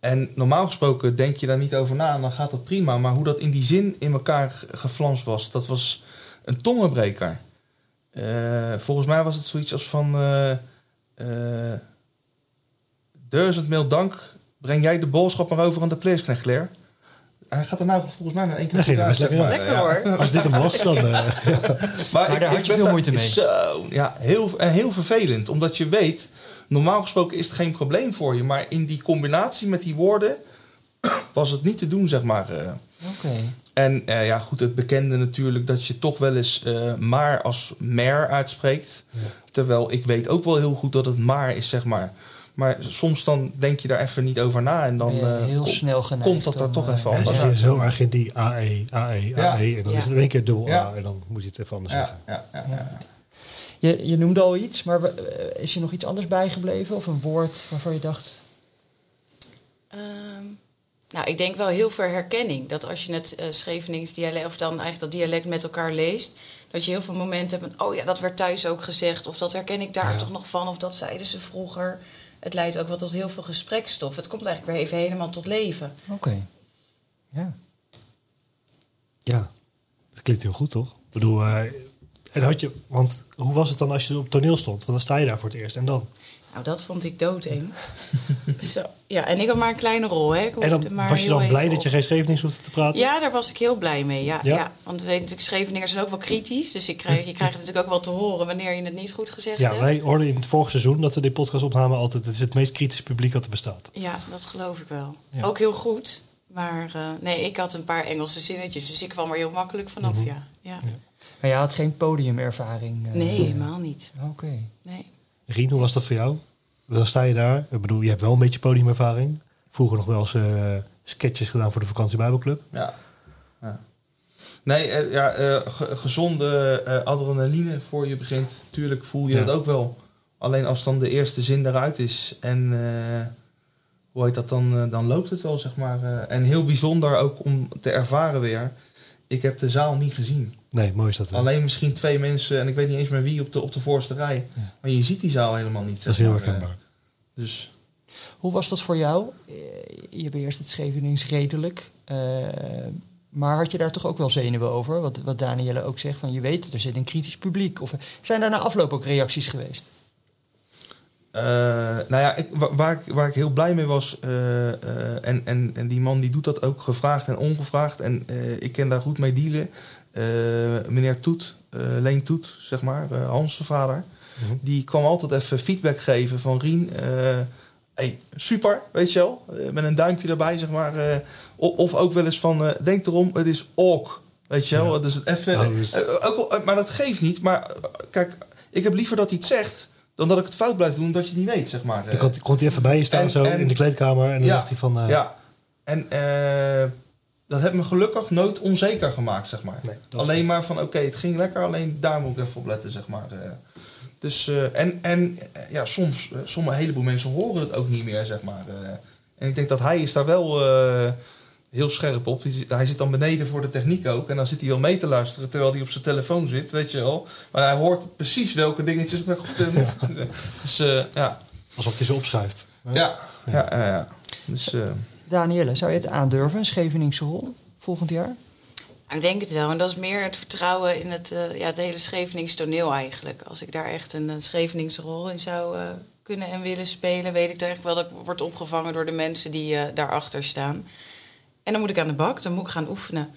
En normaal gesproken denk je daar niet over na en dan gaat dat prima. Maar hoe dat in die zin in elkaar ge- geflanst was, dat was een tongenbreker. Eh, volgens mij was het zoiets als van... duizend mail dank, breng jij de boodschap maar over aan de pleesknecht, Claire. Hij gaat er nou volgens mij naar één keer Dat ging best lekker maar. Lekker Ja. hoor. Als dit hem was, dan... eh, <laughs> Maar, daar had je ben veel moeite mee. Zo, ja, heel, en heel vervelend. Omdat je weet, normaal gesproken is het geen probleem voor je. Maar in die combinatie met die woorden <coughs> was het niet te doen, zeg maar. eh. Oké. En eh, ja, goed, het bekende natuurlijk dat je toch wel eens eh, maar als mer uitspreekt. Ja. Terwijl ik weet ook wel heel goed dat het maar is, zeg maar. Maar soms dan denk je daar even niet over na en dan je eh, heel kom- snel geneigd komt dat er toch eh, even Ja, anders ze uit. zit zo erg in die AE, AE, Ja. AE. En dan Ja. is het in één keer dubbel Ja. A. En dan moet je het even anders Ja, zeggen. ja, ja, ja. Je, je noemde al iets, maar eh, is je nog iets anders bijgebleven? Of een woord waarvan je dacht... Ehm, nou, ik denk wel heel veel herkenning. Dat als je het Schevenings dialect, of dan eigenlijk dat dialect met elkaar leest, dat je heel veel momenten hebt van, oh ja, dat werd thuis ook gezegd, of dat herken ik daar Ja. toch nog van, of dat zeiden ze vroeger. Het leidt ook wel tot heel veel gesprekstof. Het komt eigenlijk weer even helemaal tot leven. Oké. Ja. Ja, dat klinkt heel goed, toch? Ik bedoel, eh, en had je, want hoe was het dan als je op toneel stond? Want dan sta je daar voor het eerst en dan. Nou, dat vond ik doodeng. <laughs> Zo. Ja, en ik had maar een kleine rol, hè. Ik En hoefde dan maar was je dan blij dat je geen Schevenings hoefde te praten? Ja, daar was ik heel blij mee. Ja, Ja? ja? want we weten natuurlijk, Scheveningers zijn ook wel kritisch. Dus ik krijg, je krijgt natuurlijk ook wel te horen wanneer je het niet goed gezegd Ja, hebt. wij hoorden in het vorige seizoen dat we dit podcast opnamen altijd... het is het meest kritische publiek dat er bestaat. Ja, dat geloof ik wel. Ja. Ook heel goed. Maar eh, nee, ik had een paar Engelse zinnetjes, dus ik kwam er heel makkelijk vanaf, Mhm. ja. ja. Ja. Maar je had geen podiumervaring? eh, Nee, helemaal niet. Oké. Nee. Rien, hoe was dat voor jou? Dan sta je daar. Ik bedoel, je hebt wel een beetje podiumervaring. Vroeger nog wel eens eh, sketches gedaan voor de vakantie Bijbelclub. Ja. ja. Nee, eh, ja, eh, ge- gezonde eh, adrenaline voor je begint. Tuurlijk voel je Ja. dat ook wel. Alleen als dan de eerste zin eruit is en eh, hoe heet dat dan, dan loopt het wel, zeg maar. eh. en heel bijzonder ook om te ervaren weer. Ik heb de zaal niet gezien. Nee, mooi is dat wel. Alleen misschien twee mensen en ik weet niet eens meer wie op de, op de voorste rij. Ja. Maar je ziet die zaal helemaal niet. dat is heel maar, eh. herkenbaar. Dus Hoe was dat voor jou? Eh, Je beheerst het Schevenings redelijk. eh, maar had je daar toch ook wel zenuwen over? Wat, wat Danielle ook zegt, van je weet, er zit een kritisch publiek. Of, zijn daar na afloop ook reacties geweest? Eh, nou ja, ik, wa- waar, ik, waar ik heel blij mee was, eh, eh, en, en, en die man die doet dat ook gevraagd en ongevraagd. En eh, ik kan daar goed mee dealen. Eh, meneer Toet, eh, Leen Toet, zeg maar, eh, Hans' vader. Mhm. Die kwam altijd even feedback geven van Rien. hey, super, weet je wel. Met een duimpje erbij, zeg maar. of ook wel eens van, denk erom, het is ook. Weet je wel, Ja. dus het even... Dus- ook, maar dat geeft niet. Maar kijk, ik heb liever dat hij het zegt... dan dat ik het fout blijf doen, dat je het niet weet, zeg maar. Dan komt, hij even bij je staan En- zo en- in de kleedkamer en dan Ja, zegt hij van... ja, en eh, dat heeft me gelukkig nooit onzeker gemaakt, zeg maar. Nee, alleen maar van, oké, het ging lekker, alleen daar moet ik even op letten, zeg maar. eh. dus, eh, en en eh, ja, soms, sommige heleboel mensen horen het ook niet meer, zeg maar. en ik denk dat hij is daar wel heel scherp op. Hij zit dan beneden voor de techniek ook. En dan zit hij wel mee te luisteren terwijl hij op zijn telefoon zit, weet je wel. Maar hij hoort precies welke dingetjes er goed in. <laughs> Dus eh, ja. Alsof hij ze opschuift. Ja, ja, ja, ja. Dus, Danielle, zou je het aandurven, een Scheveningse rol, volgend jaar? Ik denk het wel. En dat is meer het vertrouwen in het, eh, ja, het hele Schevenings toneel eigenlijk. Als ik daar echt een uh, Scheveningse rol in zou eh, kunnen en willen spelen... weet ik echt wel dat ik word opgevangen door de mensen die eh, daarachter staan. En dan moet ik aan de bak, dan moet ik gaan oefenen.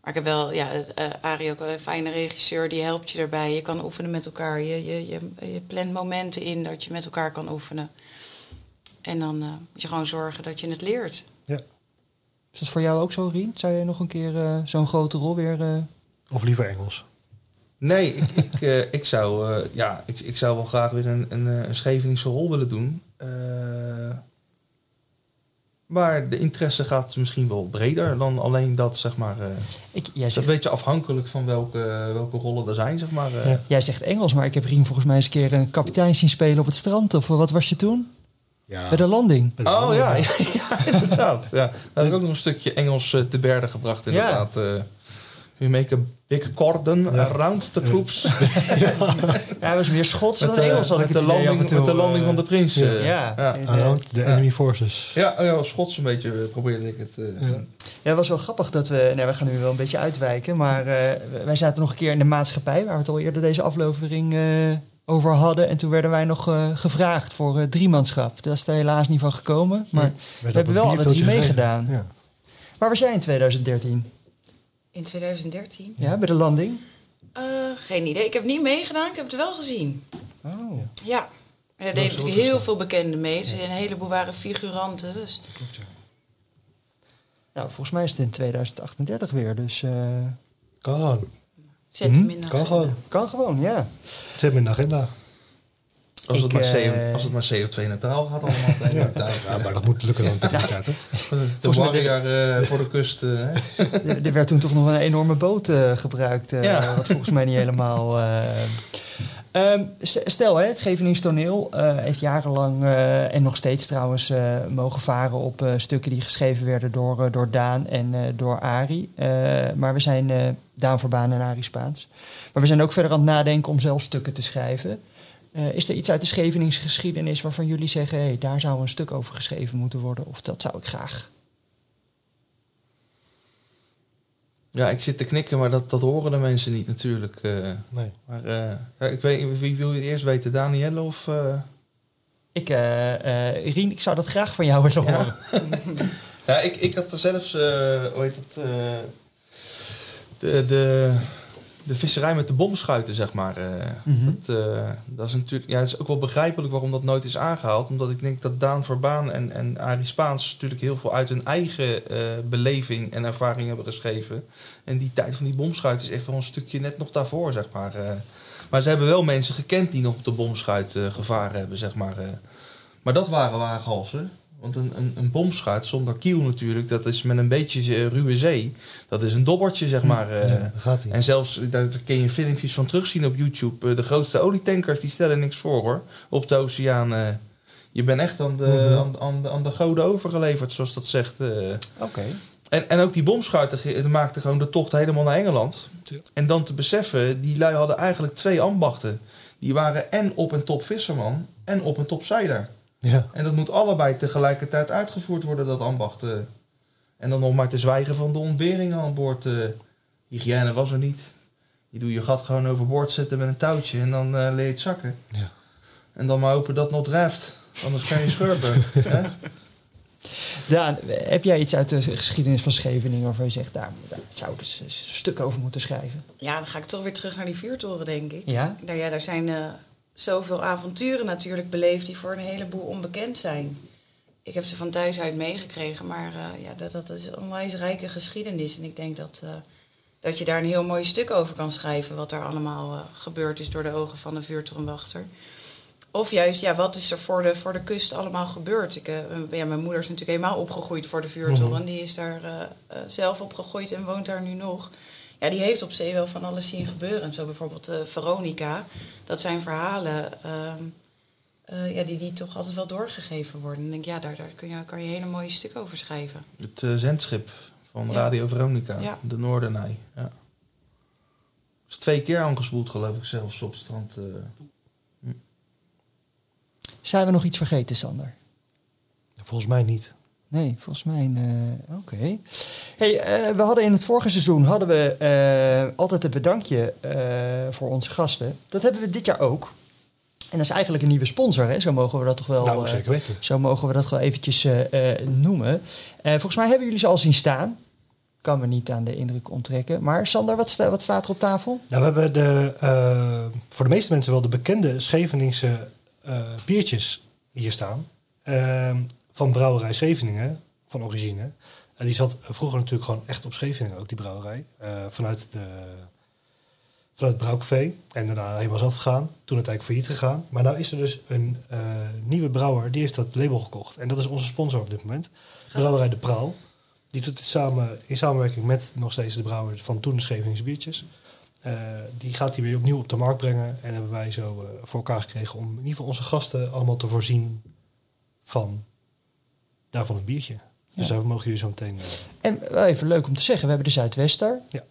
Maar ik heb wel, ja, uh, Arie ook een fijne regisseur, die helpt je erbij. Je kan oefenen met elkaar. Je, je, je, je plant momenten in dat je met elkaar kan oefenen. En dan uh, moet je gewoon zorgen dat je het leert. Ja. Is dat voor jou ook zo, Rien? Zou je nog een keer uh, zo'n grote rol weer... Uh... Of liever Engels? Nee, ik, <laughs> ik, uh, ik, zou, uh, ja, ik, ik zou wel graag weer een, een, een Scheveningse rol willen doen. Uh, maar de interesse gaat misschien wel breder dan alleen dat, zeg maar. Uh, ik, jij zegt... Dat weet je afhankelijk van welke, welke rollen er zijn, zeg maar. uh. Ja. Jij zegt Engels, maar ik heb Rien volgens mij eens een keer een kapitein zien spelen op het strand. Of wat was je toen? Ja. Bij de landing. Oh landing, ja, <laughs> ja, ja, inderdaad. Ja. Daar heb ik ook nog een stukje Engels uh, te berden gebracht, inderdaad. Ja. We make a big cordon ja. around the troops. <laughs> ja, hij was meer Schots dan Engels. Had met, ik de landing, toe, met de landing van de prins. Ja, ja. ja. around the enemy forces. Ja, ja, Schots een beetje probeerde ik het. Uh, ja. ja, het was wel grappig dat we... Nee, we gaan nu wel een beetje uitwijken. Maar uh, wij zaten nog een keer in de maatschappij... waar we het al eerder deze aflevering uh, over hadden. En toen werden wij nog uh, gevraagd voor uh, driemanschap. Dat is er helaas niet van gekomen. Maar we hebben wel alle drie meegedaan. Ja. Waar was jij in 2013? In 2013? Ja, bij de landing? Uh, geen idee. Ik heb niet meegedaan, ik heb het wel gezien. Oh. Ja. En er deden natuurlijk heel veel bekenden mee. Dus een heleboel waren figuranten. Dus. Klopt, ja. Nou, volgens mij is het in 2038 weer, dus... Uh... Kan Zet hem in de Kan gewoon. Kan gewoon, ja. Zet hem in de agenda. Als het, ik, maar CO, als het maar CO2-neutraal gaat allemaal. <laughs> ja. ja, maar dat moet lukken dan tegen die tijd, toch? <laughs> De warrior uh, voor de kust. Uh, <laughs> er werd toen toch nog een enorme boot uh, gebruikt. ja. Wat volgens mij niet helemaal... Um, stel, het Schevenings toneel heeft jarenlang en nog steeds trouwens mogen varen op stukken die geschreven werden door, door Daan en door Ari. maar we zijn Daan Verbaan en Ari Spaans. Maar we zijn ook verder aan het nadenken om zelf stukken te schrijven. Is er iets uit de Scheveningsgeschiedenis waarvan jullie zeggen: hey, daar zou een stuk over geschreven moeten worden? Of dat zou ik graag? Ja, ik zit te knikken, maar dat, dat horen de mensen niet natuurlijk. Uh, nee. Maar uh, ja, ik weet, wie wil je het eerst weten, Danielle of. Uh... Ik, Rien, ik zou dat graag van jou willen ja. horen. <laughs> ja, ik, ik had er zelfs, hoe heet dat? de. de de visserij met de bomschuiten, zeg maar. Uh, mm -hmm. dat, uh, dat, is natuurlijk, ja, het is ook wel begrijpelijk waarom dat nooit is aangehaald. Omdat ik denk dat Daan Verbaan en, en Arie Spaans natuurlijk heel veel uit hun eigen uh, beleving en ervaring hebben geschreven. En die tijd van die bomschuit is echt wel een stukje net nog daarvoor, zeg maar. maar ze hebben wel mensen gekend die nog op de bomschuit gevaren hebben, zeg maar. maar dat waren waaghalsen. Want een, een, een bomschuit zonder kiel natuurlijk, dat is met een beetje uh, ruwe zee. Dat is een dobbertje, zeg maar. Uh, ja, gaat en zelfs, daar kun je filmpjes van terugzien op YouTube. Uh, de grootste olietankers, die stellen niks voor hoor. Op de oceaan. je bent echt aan de, -hmm. aan, aan, de, aan de goden overgeleverd, zoals dat zegt. Oké. Okay. En, en ook die bomschuiten maakten gewoon de tocht helemaal naar Engeland. Ja. En dan te beseffen, die lui hadden eigenlijk twee ambachten. Die waren en op en top visserman en op en top zeiler. Ja. En dat moet allebei tegelijkertijd uitgevoerd worden, dat ambacht. eh. En dan nog maar te zwijgen van de ontberingen aan boord. eh. hygiëne was er niet. Je doet je gat gewoon overboord zetten met een touwtje en dan eh, leer je het zakken. Ja. En dan maar hopen dat het nog drijft. Anders kan je schurpen. <laughs> hè? Daan, heb jij iets uit de geschiedenis van Scheveningen waarvan je zegt, daar, daar zou dus een stuk over moeten schrijven? Ja, dan ga ik toch weer terug naar die vuurtoren, denk ik. Ja? Nou ja, daar zijn eh, zoveel avonturen natuurlijk beleefd die voor een heleboel onbekend zijn. Ik heb ze van thuis uit meegekregen, maar eh, ja, dat, dat is een onwijs rijke geschiedenis. En ik denk dat, eh, dat je daar een heel mooi stuk over kan schrijven, wat er allemaal eh, gebeurd is door de ogen van de vuurtorenwachter. Of juist, ja, wat is er voor de, voor de kust allemaal gebeurd? Ik, ja, mijn moeder is natuurlijk helemaal opgegroeid voor de vuurtoren. Die is daar zelf opgegroeid en woont daar nu nog. Ja, die heeft op zee wel van alles zien gebeuren. Zo bijvoorbeeld eh, Veronica. Dat zijn verhalen ehm, eh, ja, die, die toch altijd wel doorgegeven worden. En ik denk, ja, daar, daar kun je, kan je hele mooie stuk over schrijven. Het eh, zendschip van Ja. Radio Veronica, Ja. de Noordenij. Ja. is twee keer aangespoeld, geloof ik zelfs, op het strand. eh. Zijn we nog iets vergeten, Sander? Volgens mij niet. Nee, volgens mij. eh, Oké. Hey, eh, we hadden in het vorige seizoen hadden we eh, altijd een bedankje voor onze gasten. Dat hebben we dit jaar ook. En dat is eigenlijk een nieuwe sponsor, hè? Zo mogen we dat toch wel. nou, zeker weten. Zo mogen we dat wel eventjes noemen. Volgens mij hebben jullie ze al zien staan. Kan me niet aan de indruk onttrekken. Maar Sander, wat, sta- wat staat er op tafel? Nou, we hebben de, voor de meeste mensen wel de bekende Scheveningse biertjes hier staan. Van brouwerij Scheveningen, van origine. En die zat vroeger natuurlijk gewoon echt op Scheveningen, ook die brouwerij. Eh, vanuit, de, vanuit brouwcafé. En daarna helemaal zelf gegaan. Toen het eigenlijk failliet gegaan. Maar nou is er dus een eh, nieuwe brouwer, die heeft dat label gekocht. En dat is onze sponsor op dit moment. Brouwerij De Praal. Die doet het samen, in samenwerking met nog steeds de brouwer van toen de Scheveningse biertjes. Eh, die gaat hij weer opnieuw op de markt brengen. En hebben wij zo voor elkaar gekregen om in ieder geval onze gasten allemaal te voorzien van daarvan een biertje. Dus daar mogen jullie zo meteen. eh, En wel even leuk om te zeggen, we hebben de Zuidwester. Ja.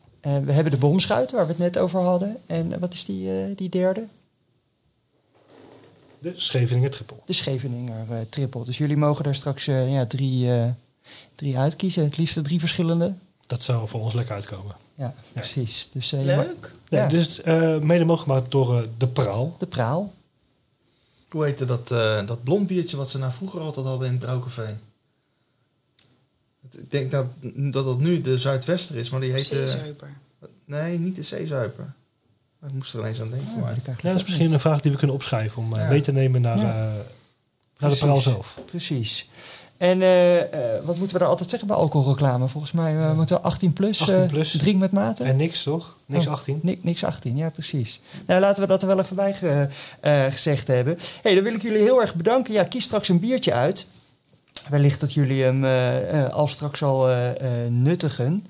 We hebben de Bomschuit, waar we het net over hadden. En wat is die, eh, die derde? de Scheveningen Triple. De Scheveninger eh, triple. Dus jullie mogen er straks eh, ja, drie, eh, drie uitkiezen. Het liefst drie verschillende. Dat zou voor ons lekker uitkomen. Ja, precies. Dus, Leuk. Ja. Dus eh, mede mogelijk gemaakt door de Praal. De praal. Hoe heette dat, eh, dat blond biertje wat ze nou vroeger altijd hadden in het brouwcafé? Ik denk dat dat, dat nu de Zuidwester is, maar die heet... eh, Zeezuiper. nee, niet de Zeezuiper. Ik moest er ineens aan denken. Ja, maar. Ja, dat is misschien niet. een vraag die we kunnen opschrijven om eh, Ja. mee te nemen naar, Ja. eh, naar de. Praal zelf. Precies. En eh, eh, wat moeten we daar altijd zeggen bij alcoholreclame? Volgens mij moeten we 18 plus. 18 eh, plus. drink met mate. En niks toch? Niks Oh, 18. ni- niks 18, ja precies. Nou, laten we dat er wel even bij ge- eh, gezegd hebben. hey, dan wil ik jullie heel erg bedanken. Ja, kies straks een biertje uit. Wellicht dat jullie hem eh, eh, al straks al eh, nuttigen.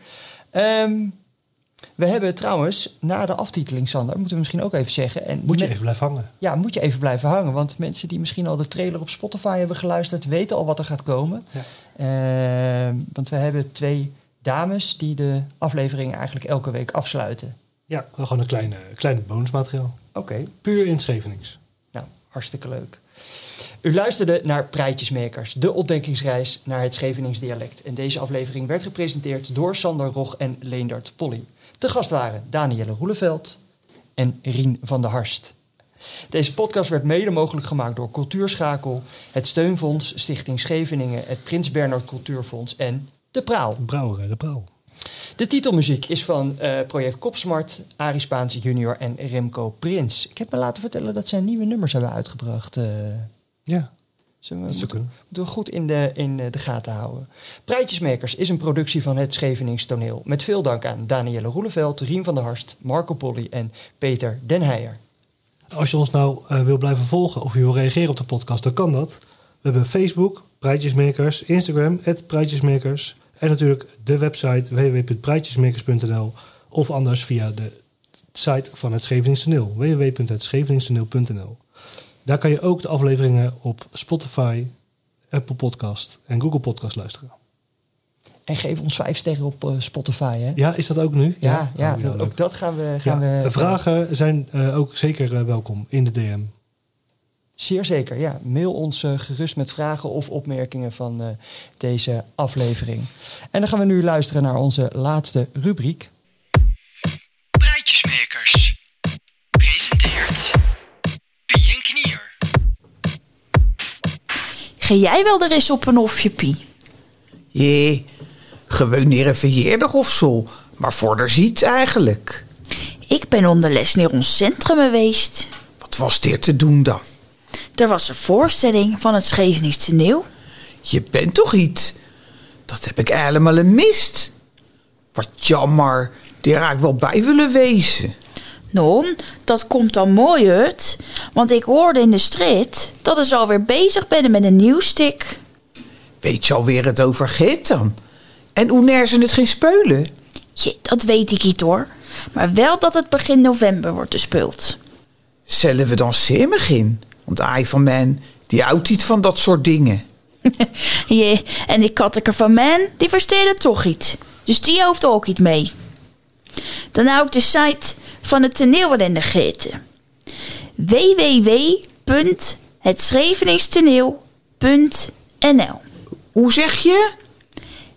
Ehm, we hebben trouwens, na de aftiteling, Sander, moeten we misschien ook even zeggen. En Moet je even blijven hangen. Ja, moet je even blijven hangen. Want mensen die misschien al de trailer op Spotify hebben geluisterd, weten al wat er gaat komen. Ja. Ehm, want we hebben twee dames die de aflevering eigenlijk elke week afsluiten. Ja, gewoon een kleine, kleine bonusmateriaal. Oké, Puur in Schevenings. nou, hartstikke leuk. U luisterde naar Praatjesmakers, de ontdekkingsreis naar het Scheveningsdialect. En deze aflevering werd gepresenteerd door Sander Rog en Leendert Polly. Te gast waren Danielle Roeleveld en Rien van der Harst. Deze podcast werd mede mogelijk gemaakt door Cultuurschakel, het Steunfonds, Stichting Scheveningen, het Prins Bernhard Cultuurfonds en De Praal. Brouwerij de Praal. De titelmuziek is van eh, project Kopsmart, Arie Spaans junior en Remco Prins. Ik heb me laten vertellen dat zij nieuwe nummers hebben uitgebracht. eh Ja, zou moeten, we goed in de, in eh, de gaten houden. Prijtjesmakers is een productie van het Schevenings Toneel. Met veel dank aan Danielle Roeleveld, Rien van der Harst, Marco Polly en Peter Den Heijer. Als je ons nou wil blijven volgen of je wil reageren op de podcast, dan kan dat. We hebben Facebook, Prijtjesmakers, Instagram, Prijtjesmakers. En natuurlijk de website www.prijtjesmakers.nl of anders via de site van het Schevenings Toneel, www.hetscheveningstoneel.nl. Daar kan je ook de afleveringen op Spotify, Apple Podcast en Google Podcast luisteren. En geef ons vijf sterren op eh, Spotify. Hè? Ja, is dat ook nu? Ja, ja, Oh, leuk. ook dat gaan we. Gaan Ja, we vragen zijn eh, ook zeker eh, welkom in de DM. Zeer zeker, ja. Mail ons eh, gerust met vragen of opmerkingen van eh, deze aflevering. En dan gaan we nu luisteren naar onze laatste rubriek. Praatjesmakers. Presenteert Pie en Knier. Ga jij wel er eens op een hofje, Pie? Jee, gewoon neer een verjaardag of zo. Maar voor de ziet eigenlijk. Ik ben onder les naar ons centrum geweest. Wat was dit te doen dan? Er was een voorstelling van het Scheveningse toneel. Je bent toch iets? Dat heb ik helemaal gemist. Wat jammer. Die raak ik wel bij willen wezen. Nou, dat komt dan mooi uit. Want ik hoorde in de straat dat ze alweer bezig ben met een nieuw stuk. Weet je alweer het over gaat dan? En hoe ze het geen speulen? Je, dat weet ik niet hoor. Maar wel dat het begin november wordt gespeeld. Zullen we dan samen gaan? Want hij van die houdt niet van dat soort dingen. <laughs> Je, en die katteke van mij, die versteert het toch niet. Dus die hoeft ook niet mee. Dan hou ik de site van het toneel wel in de gaten. www.hetscheveningstoneel.nl Hoe zeg je?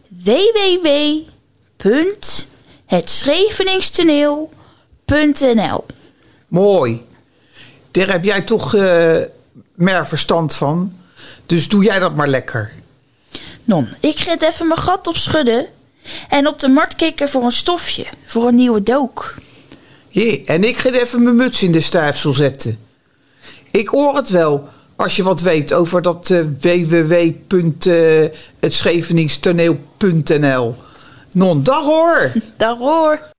www.hetscheveningstoneel.nl Mooi. Daar heb jij toch eh, meer verstand van. Dus doe jij dat maar lekker. Non, ik ga het even mijn gat op schudden. En op de markt kijken voor een stofje. Voor een nieuwe dook. Jee, en ik ga even mijn muts in de stijfsel zetten. Ik hoor het wel, als je wat weet over dat eh www.hetscheveningstoneel.nl. Non, dag hoor. <laughs> Daar hoor.